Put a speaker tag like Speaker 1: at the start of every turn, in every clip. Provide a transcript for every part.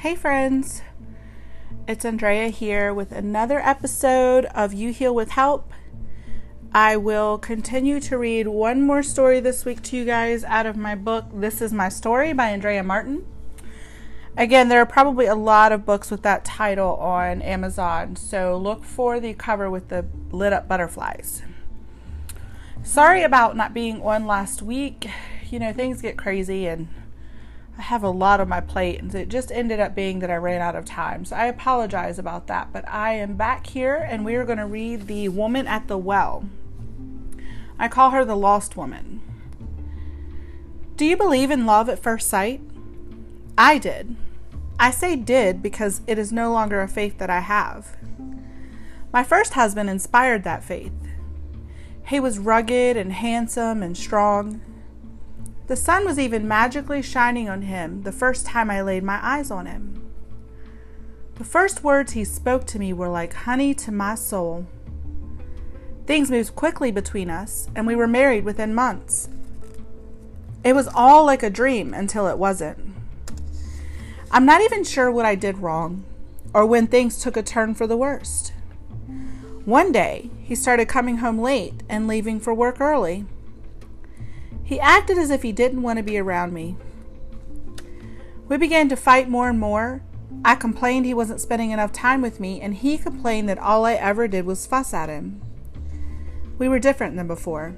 Speaker 1: Hey, friends. It's Andrea here with another episode of You Heal with Help. I will continue to read one more story this week to you guys out of my book, This Is My Story by Andrea Martin. Again, there are probably a lot of books with that title on Amazon, so look for the cover with the lit up butterflies. Sorry about not being on last week. You know, things get crazy and have a lot on my plate, and it just ended up being that I ran out of time. So I apologize about that, but I am back here, and we are going to read The Woman at the Well. I call her the Lost Woman. Do you believe in love at first sight? I did. I say did because it is no longer a faith that I have. My first husband inspired that faith. He was rugged and handsome and strong. The sun was even magically shining on him the first time I laid my eyes on him. The first words he spoke to me were like honey to my soul. Things moved quickly between us, and we were married within months. It was all like a dream until it wasn't. I'm not even sure what I did wrong or when things took a turn for the worst. One day, he started coming home late and leaving for work early. He acted as if he didn't want to be around me. We began to fight more and more. I complained he wasn't spending enough time with me, and he complained that all I ever did was fuss at him. We were different than before.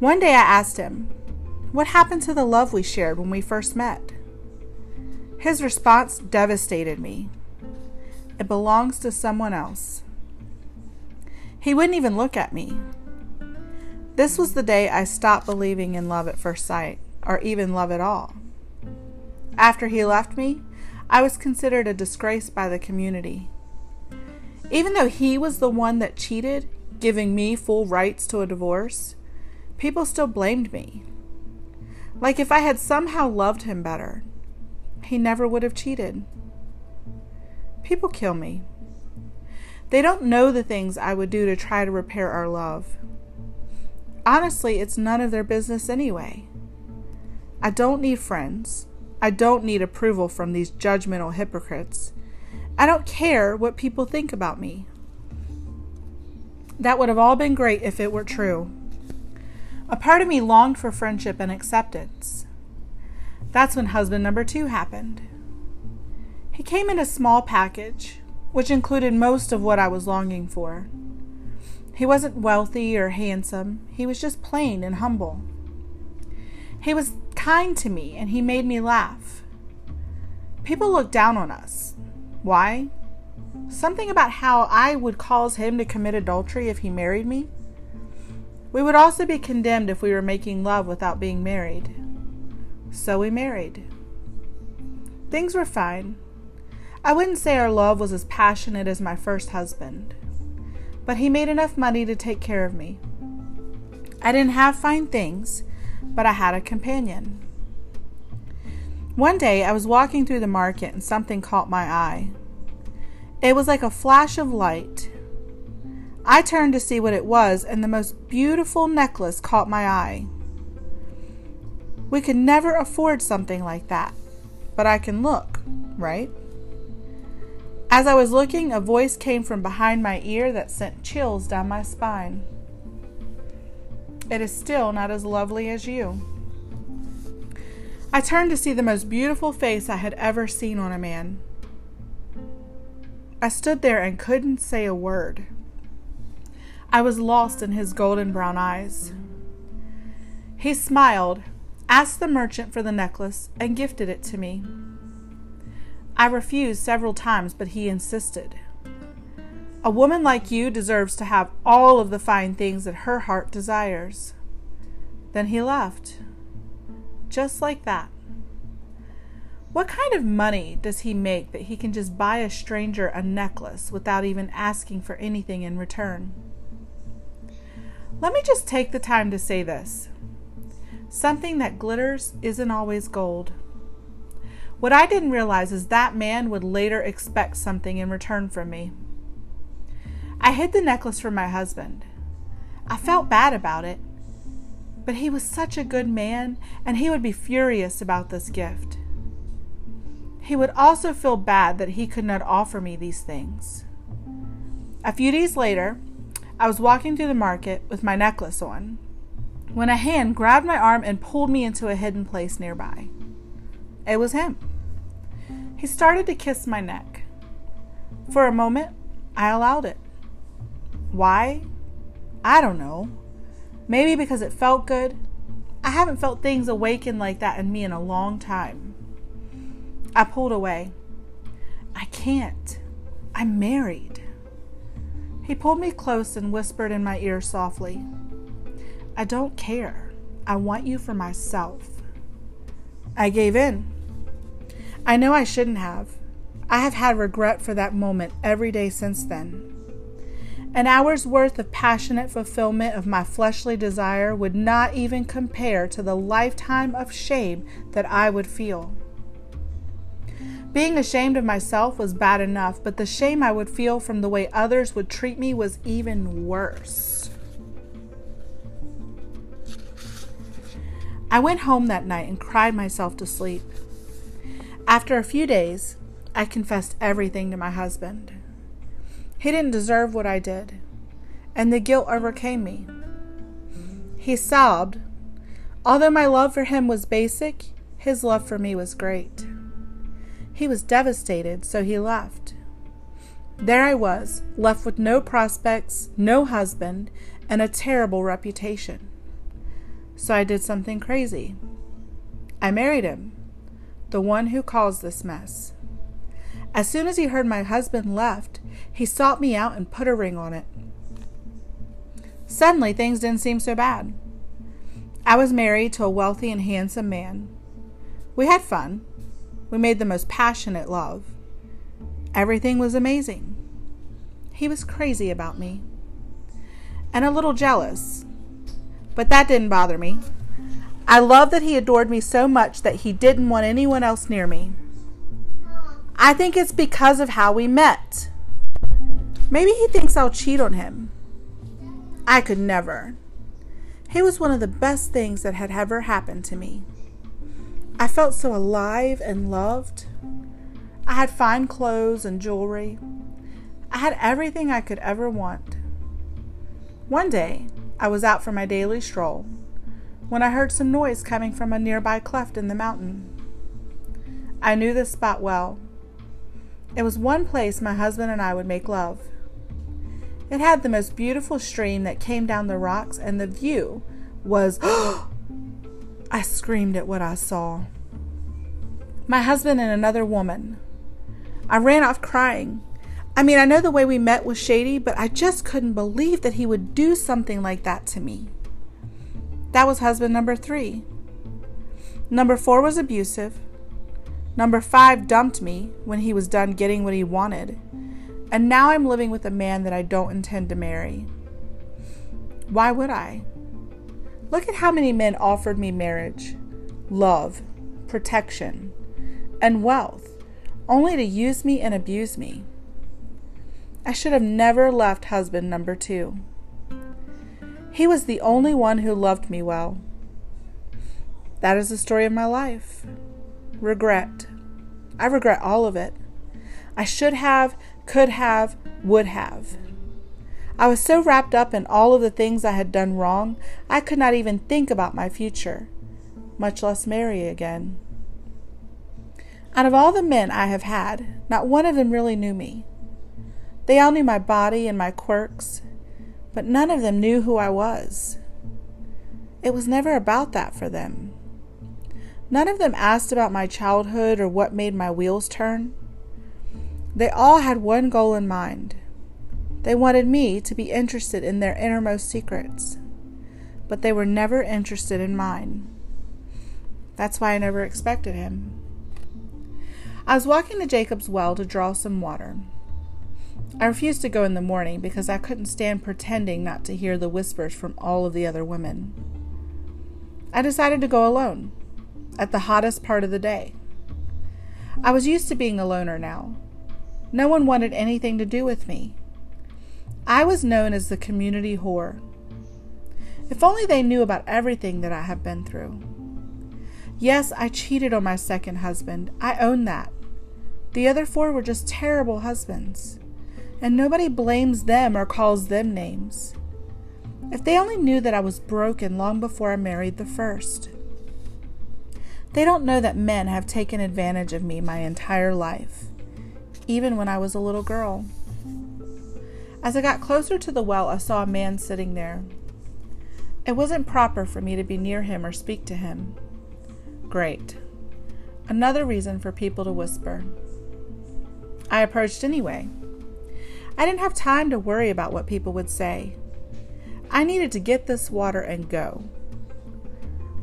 Speaker 1: One day I asked him, What happened to the love we shared when we first met? His response devastated me. It belongs to someone else. He wouldn't even look at me. This was the day I stopped believing in love at first sight, or even love at all. After he left me, I was considered a disgrace by the community. Even though he was the one that cheated, giving me full rights to a divorce, people still blamed me. Like if I had somehow loved him better, he never would have cheated. People kill me. They don't know the things I would do to try to repair our love. Honestly, it's none of their business anyway. I don't need friends. I don't need approval from these judgmental hypocrites. I don't care what people think about me. That would have all been great if it were true. A part of me longed for friendship and acceptance. That's when husband number two happened. He came in a small package, which included most of what I was longing for. He wasn't wealthy or handsome, he was just plain and humble. He was kind to me and he made me laugh. People looked down on us. Why? Something about how I would cause him to commit adultery if he married me? We would also be condemned if we were making love without being married. So we married. Things were fine. I wouldn't say our love was as passionate as my first husband but he made enough money to take care of me. I didn't have fine things, but I had a companion. One day I was walking through the market and something caught my eye. It was like a flash of light. I turned to see what it was, and the most beautiful necklace caught my eye. We could never afford something like that, but I can look, right? As I was looking, a voice came from behind my ear that sent chills down my spine. It is still not as lovely as you. I turned to see the most beautiful face I had ever seen on a man. I stood there and couldn't say a word. I was lost in his golden brown eyes. He smiled, asked the merchant for the necklace, and gifted it to me. I refused several times, but he insisted. A woman like you deserves to have all of the fine things that her heart desires. Then he left. Just like that. What kind of money does he make that he can just buy a stranger a necklace without even asking for anything in return? Let me just take the time to say this. Something that glitters isn't always gold. What I didn't realize is that man would later expect something in return from me. I hid the necklace from my husband. I felt bad about it, but he was such a good man, and he would be furious about this gift. He would also feel bad that he could not offer me these things. A few days later, I was walking through the market with my necklace on when a hand grabbed my arm and pulled me into a hidden place nearby. It was him. He started to kiss my neck. For a moment, I allowed it. Why? I don't know. Maybe because it felt good. I haven't felt things awaken like that in me in a long time. I pulled away. I can't. I'm married. He pulled me close and whispered in my ear softly, I don't care. I want you for myself. I gave in. I know I shouldn't have. I have had regret for that moment every day since then. An hour's worth of passionate fulfillment of my fleshly desire would not even compare to the lifetime of shame that I would feel. Being ashamed of myself was bad enough, but the shame I would feel from the way others would treat me was even worse. I went home that night and cried myself to sleep. After a few days, I confessed everything to my husband. He didn't deserve what I did, and the guilt overcame me. He sobbed. Although my love for him was basic, his love for me was great. He was devastated, so he left. There I was, left with no prospects, no husband, and a terrible reputation. So I did something crazy. I married him, the one who caused this mess. As soon as he heard my husband left, he sought me out and put a ring on it. Suddenly, things didn't seem so bad. I was married to a wealthy and handsome man. We had fun. We made the most passionate love. Everything was amazing. He was crazy about me and a little jealous but that didn't bother me. I love that he adored me so much that he didn't want anyone else near me. I think it's because of how we met. Maybe he thinks I'll cheat on him. I could never. He was one of the best things that had ever happened to me. I felt so alive and loved. I had fine clothes and jewelry. I had everything I could ever want. One day, I was out for my daily stroll when I heard some noise coming from a nearby cleft in the mountain. I knew this spot well. It was one place my husband and I would make love. It had the most beautiful stream that came down the rocks, and the view was. I screamed at what I saw. My husband and another woman. I ran off crying. I mean, I know the way we met was shady, but I just couldn't believe that he would do something like that to me. That was husband number three. Number four was abusive. Number five dumped me when he was done getting what he wanted. And now I'm living with a man that I don't intend to marry. Why would I? Look at how many men offered me marriage, love, protection, and wealth, only to use me and abuse me. I should have never left husband number two. He was the only one who loved me well. That is the story of my life. Regret. I regret all of it. I should have, could have, would have. I was so wrapped up in all of the things I had done wrong, I could not even think about my future, much less marry again. Out of all the men I have had, not one of them really knew me. They all knew my body and my quirks, but none of them knew who I was. It was never about that for them. None of them asked about my childhood or what made my wheels turn. They all had one goal in mind. They wanted me to be interested in their innermost secrets, but they were never interested in mine. That's why I never expected him. I was walking to Jacob's well to draw some water. I refused to go in the morning because I couldn't stand pretending not to hear the whispers from all of the other women. I decided to go alone at the hottest part of the day. I was used to being a loner now. No one wanted anything to do with me. I was known as the community whore. If only they knew about everything that I have been through. Yes, I cheated on my second husband. I own that. The other four were just terrible husbands, and nobody blames them or calls them names. If they only knew that I was broken long before I married the first. They don't know that men have taken advantage of me my entire life, even when I was a little girl. As I got closer to the well, I saw a man sitting there. It wasn't proper for me to be near him or speak to him. Great. Another reason for people to whisper. I approached anyway. I didn't have time to worry about what people would say. I needed to get this water and go.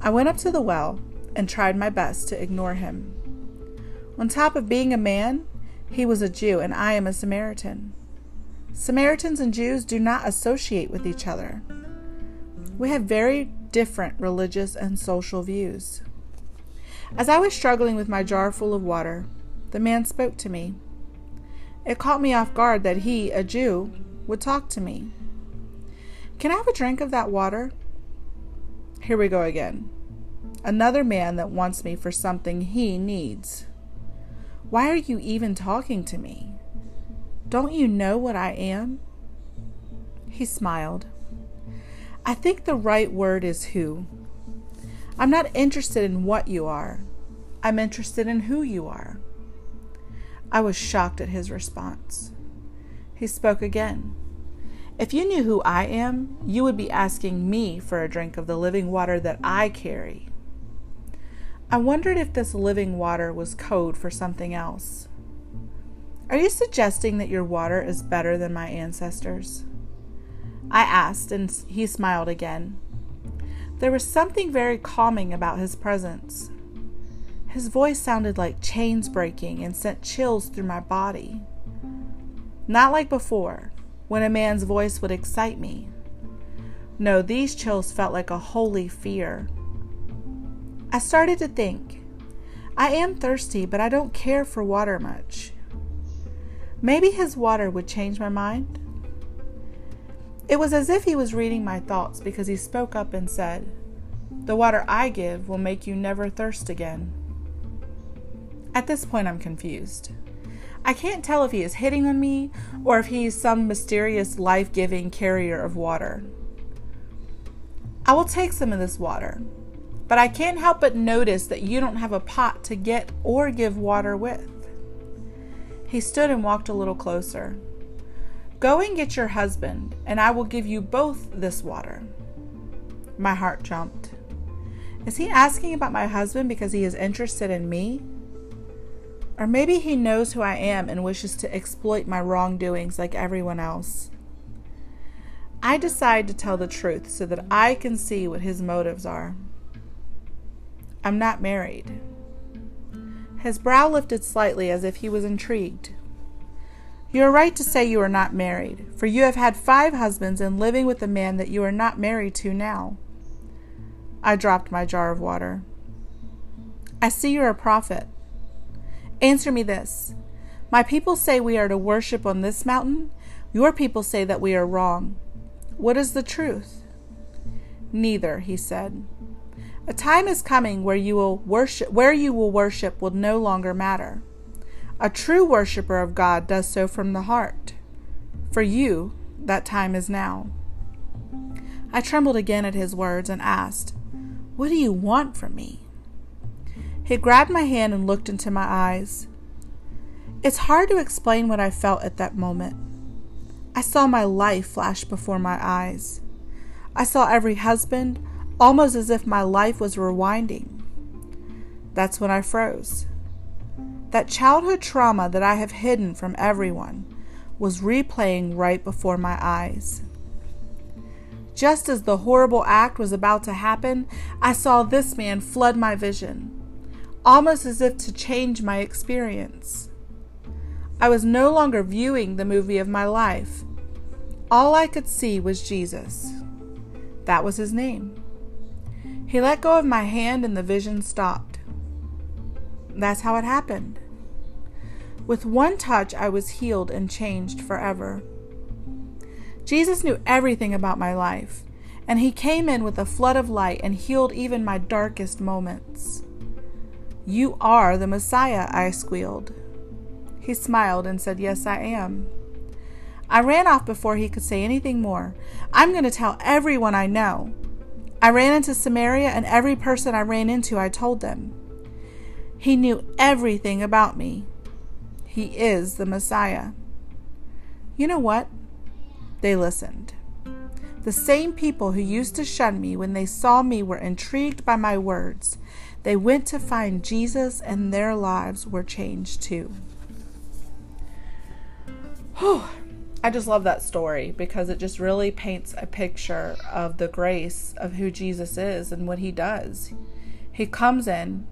Speaker 1: I went up to the well and tried my best to ignore him. On top of being a man, he was a Jew and I am a Samaritan. Samaritans and Jews do not associate with each other. We have very different religious and social views. As I was struggling with my jar full of water, the man spoke to me. It caught me off guard that he, a Jew, would talk to me. Can I have a drink of that water? Here we go again. Another man that wants me for something he needs. Why are you even talking to me? Don't you know what I am? He smiled. I think the right word is who. I'm not interested in what you are. I'm interested in who you are. I was shocked at his response. He spoke again. If you knew who I am, you would be asking me for a drink of the living water that I carry. I wondered if this living water was code for something else. Are you suggesting that your water is better than my ancestors? I asked, and he smiled again. There was something very calming about his presence. His voice sounded like chains breaking and sent chills through my body. Not like before, when a man's voice would excite me. No, these chills felt like a holy fear. I started to think I am thirsty, but I don't care for water much. Maybe his water would change my mind. It was as if he was reading my thoughts because he spoke up and said, The water I give will make you never thirst again. At this point, I'm confused. I can't tell if he is hitting on me or if he is some mysterious life giving carrier of water. I will take some of this water, but I can't help but notice that you don't have a pot to get or give water with. He stood and walked a little closer. Go and get your husband, and I will give you both this water. My heart jumped. Is he asking about my husband because he is interested in me? Or maybe he knows who I am and wishes to exploit my wrongdoings like everyone else. I decide to tell the truth so that I can see what his motives are. I'm not married. His brow lifted slightly as if he was intrigued. You are right to say you are not married, for you have had five husbands and living with a man that you are not married to now. I dropped my jar of water. I see you're a prophet. Answer me this My people say we are to worship on this mountain. Your people say that we are wrong. What is the truth? Neither, he said. A time is coming where you will worship where you will worship will no longer matter. A true worshiper of God does so from the heart. For you, that time is now. I trembled again at his words and asked, What do you want from me? He grabbed my hand and looked into my eyes. It's hard to explain what I felt at that moment. I saw my life flash before my eyes. I saw every husband, almost as if my life was rewinding. That's when I froze. That childhood trauma that I have hidden from everyone was replaying right before my eyes. Just as the horrible act was about to happen, I saw this man flood my vision, almost as if to change my experience. I was no longer viewing the movie of my life. All I could see was Jesus. That was his name. He let go of my hand and the vision stopped. That's how it happened. With one touch, I was healed and changed forever. Jesus knew everything about my life, and He came in with a flood of light and healed even my darkest moments. You are the Messiah, I squealed. He smiled and said, Yes, I am. I ran off before he could say anything more. I'm going to tell everyone I know. I ran into Samaria, and every person I ran into, I told them. He knew everything about me. He is the Messiah. You know what? They listened. The same people who used to shun me when they saw me were intrigued by my words. They went to find Jesus, and their lives were changed too. Whew. I just love that story because it just really paints a picture of the grace of who Jesus is and what he does. He comes in,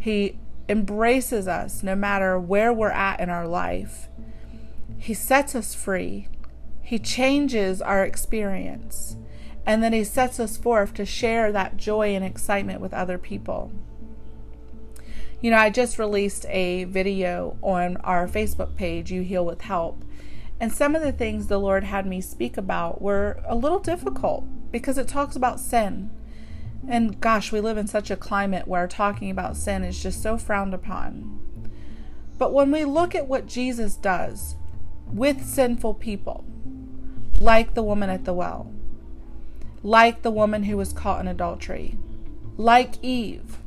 Speaker 1: he embraces us no matter where we're at in our life. He sets us free. He changes our experience. And then he sets us forth to share that joy and excitement with other people. You know, I just released a video on our Facebook page, You Heal with Help and some of the things the Lord had me speak about were a little difficult because it talks about sin. And gosh, we live in such a climate where talking about sin is just so frowned upon. But when we look at what Jesus does with sinful people, like the woman at the well, like the woman who was caught in adultery, like Eve,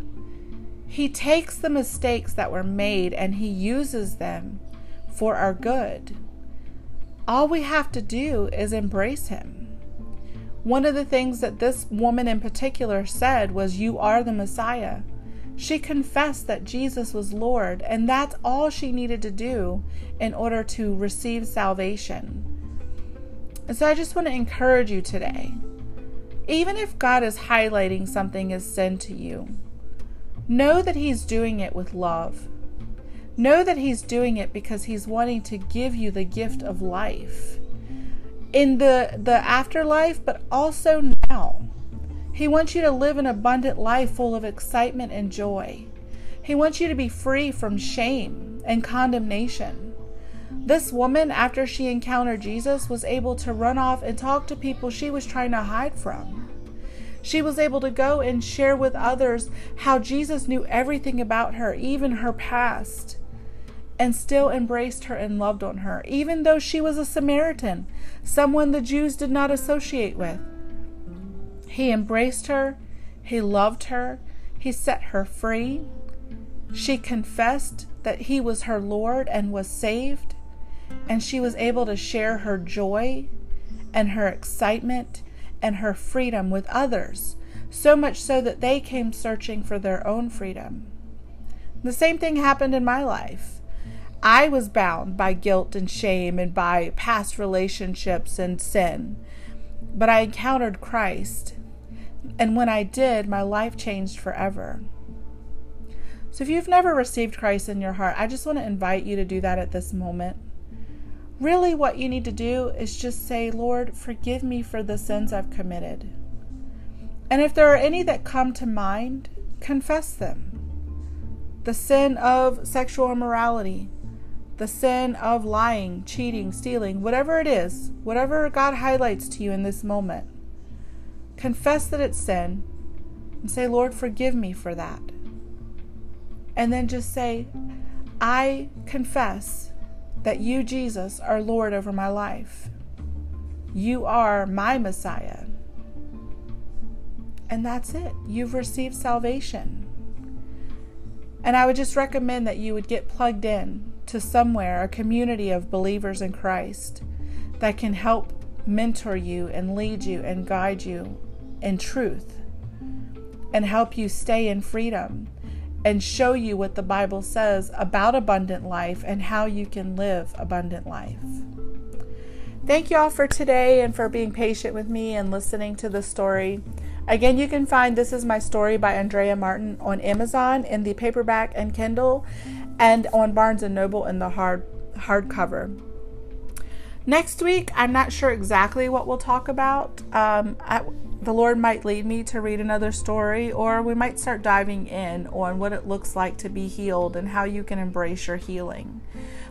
Speaker 1: he takes the mistakes that were made and he uses them for our good. All we have to do is embrace him. One of the things that this woman in particular said was, You are the Messiah. She confessed that Jesus was Lord, and that's all she needed to do in order to receive salvation. And so I just want to encourage you today. Even if God is highlighting something as sin to you, know that He's doing it with love. Know that He's doing it because He's wanting to give you the gift of life in the, the afterlife, but also now. He wants you to live an abundant life full of excitement and joy. He wants you to be free from shame and condemnation. This woman, after she encountered Jesus, was able to run off and talk to people she was trying to hide from. She was able to go and share with others how Jesus knew everything about her, even her past and still embraced her and loved on her, even though she was a Samaritan, someone the Jews did not associate with. He embraced her, he loved her, he set her free. She confessed that he was her Lord and was saved, and she was able to share her joy and her excitement and her freedom with others, so much so that they came searching for their own freedom. The same thing happened in my life. I was bound by guilt and shame and by past relationships and sin. But I encountered Christ. And when I did, my life changed forever. So if you've never received Christ in your heart, I just want to invite you to do that at this moment. Really, what you need to do is just say, Lord, forgive me for the sins I've committed. And if there are any that come to mind, confess them. The sin of sexual immorality, the sin of lying, cheating, stealing, whatever it is, whatever God highlights to you in this moment, confess that it's sin and say, Lord, forgive me for that. And then just say, I confess that you, Jesus, are Lord over my life. You are my Messiah. And that's it. You've received salvation. And I would just recommend that you would get plugged in to somewhere, a community of believers in Christ that can help mentor you and lead you and guide you in truth and help you stay in freedom and show you what the Bible says about abundant life and how you can live abundant life. Thank you all for today and for being patient with me and listening to the story. Again, you can find This Is My Story by Andrea Martin on Amazon in the paperback and Kindle and on Barnes and Noble in the hard hardcover. Next week, I'm not sure exactly what we'll talk about. Um, I, the Lord might lead me to read another story, or we might start diving in on what it looks like to be healed and how you can embrace your healing.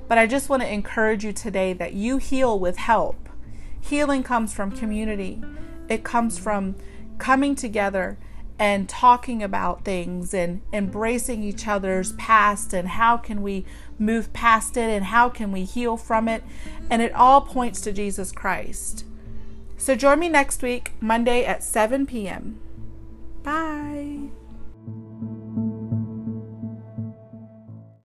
Speaker 1: But I just want to encourage you today that you heal with help. Healing comes from community, it comes from coming together and talking about things and embracing each other's past and how can we move past it and how can we heal from it. And it all points to Jesus Christ. So join me next week, Monday at 7 p.m. Bye.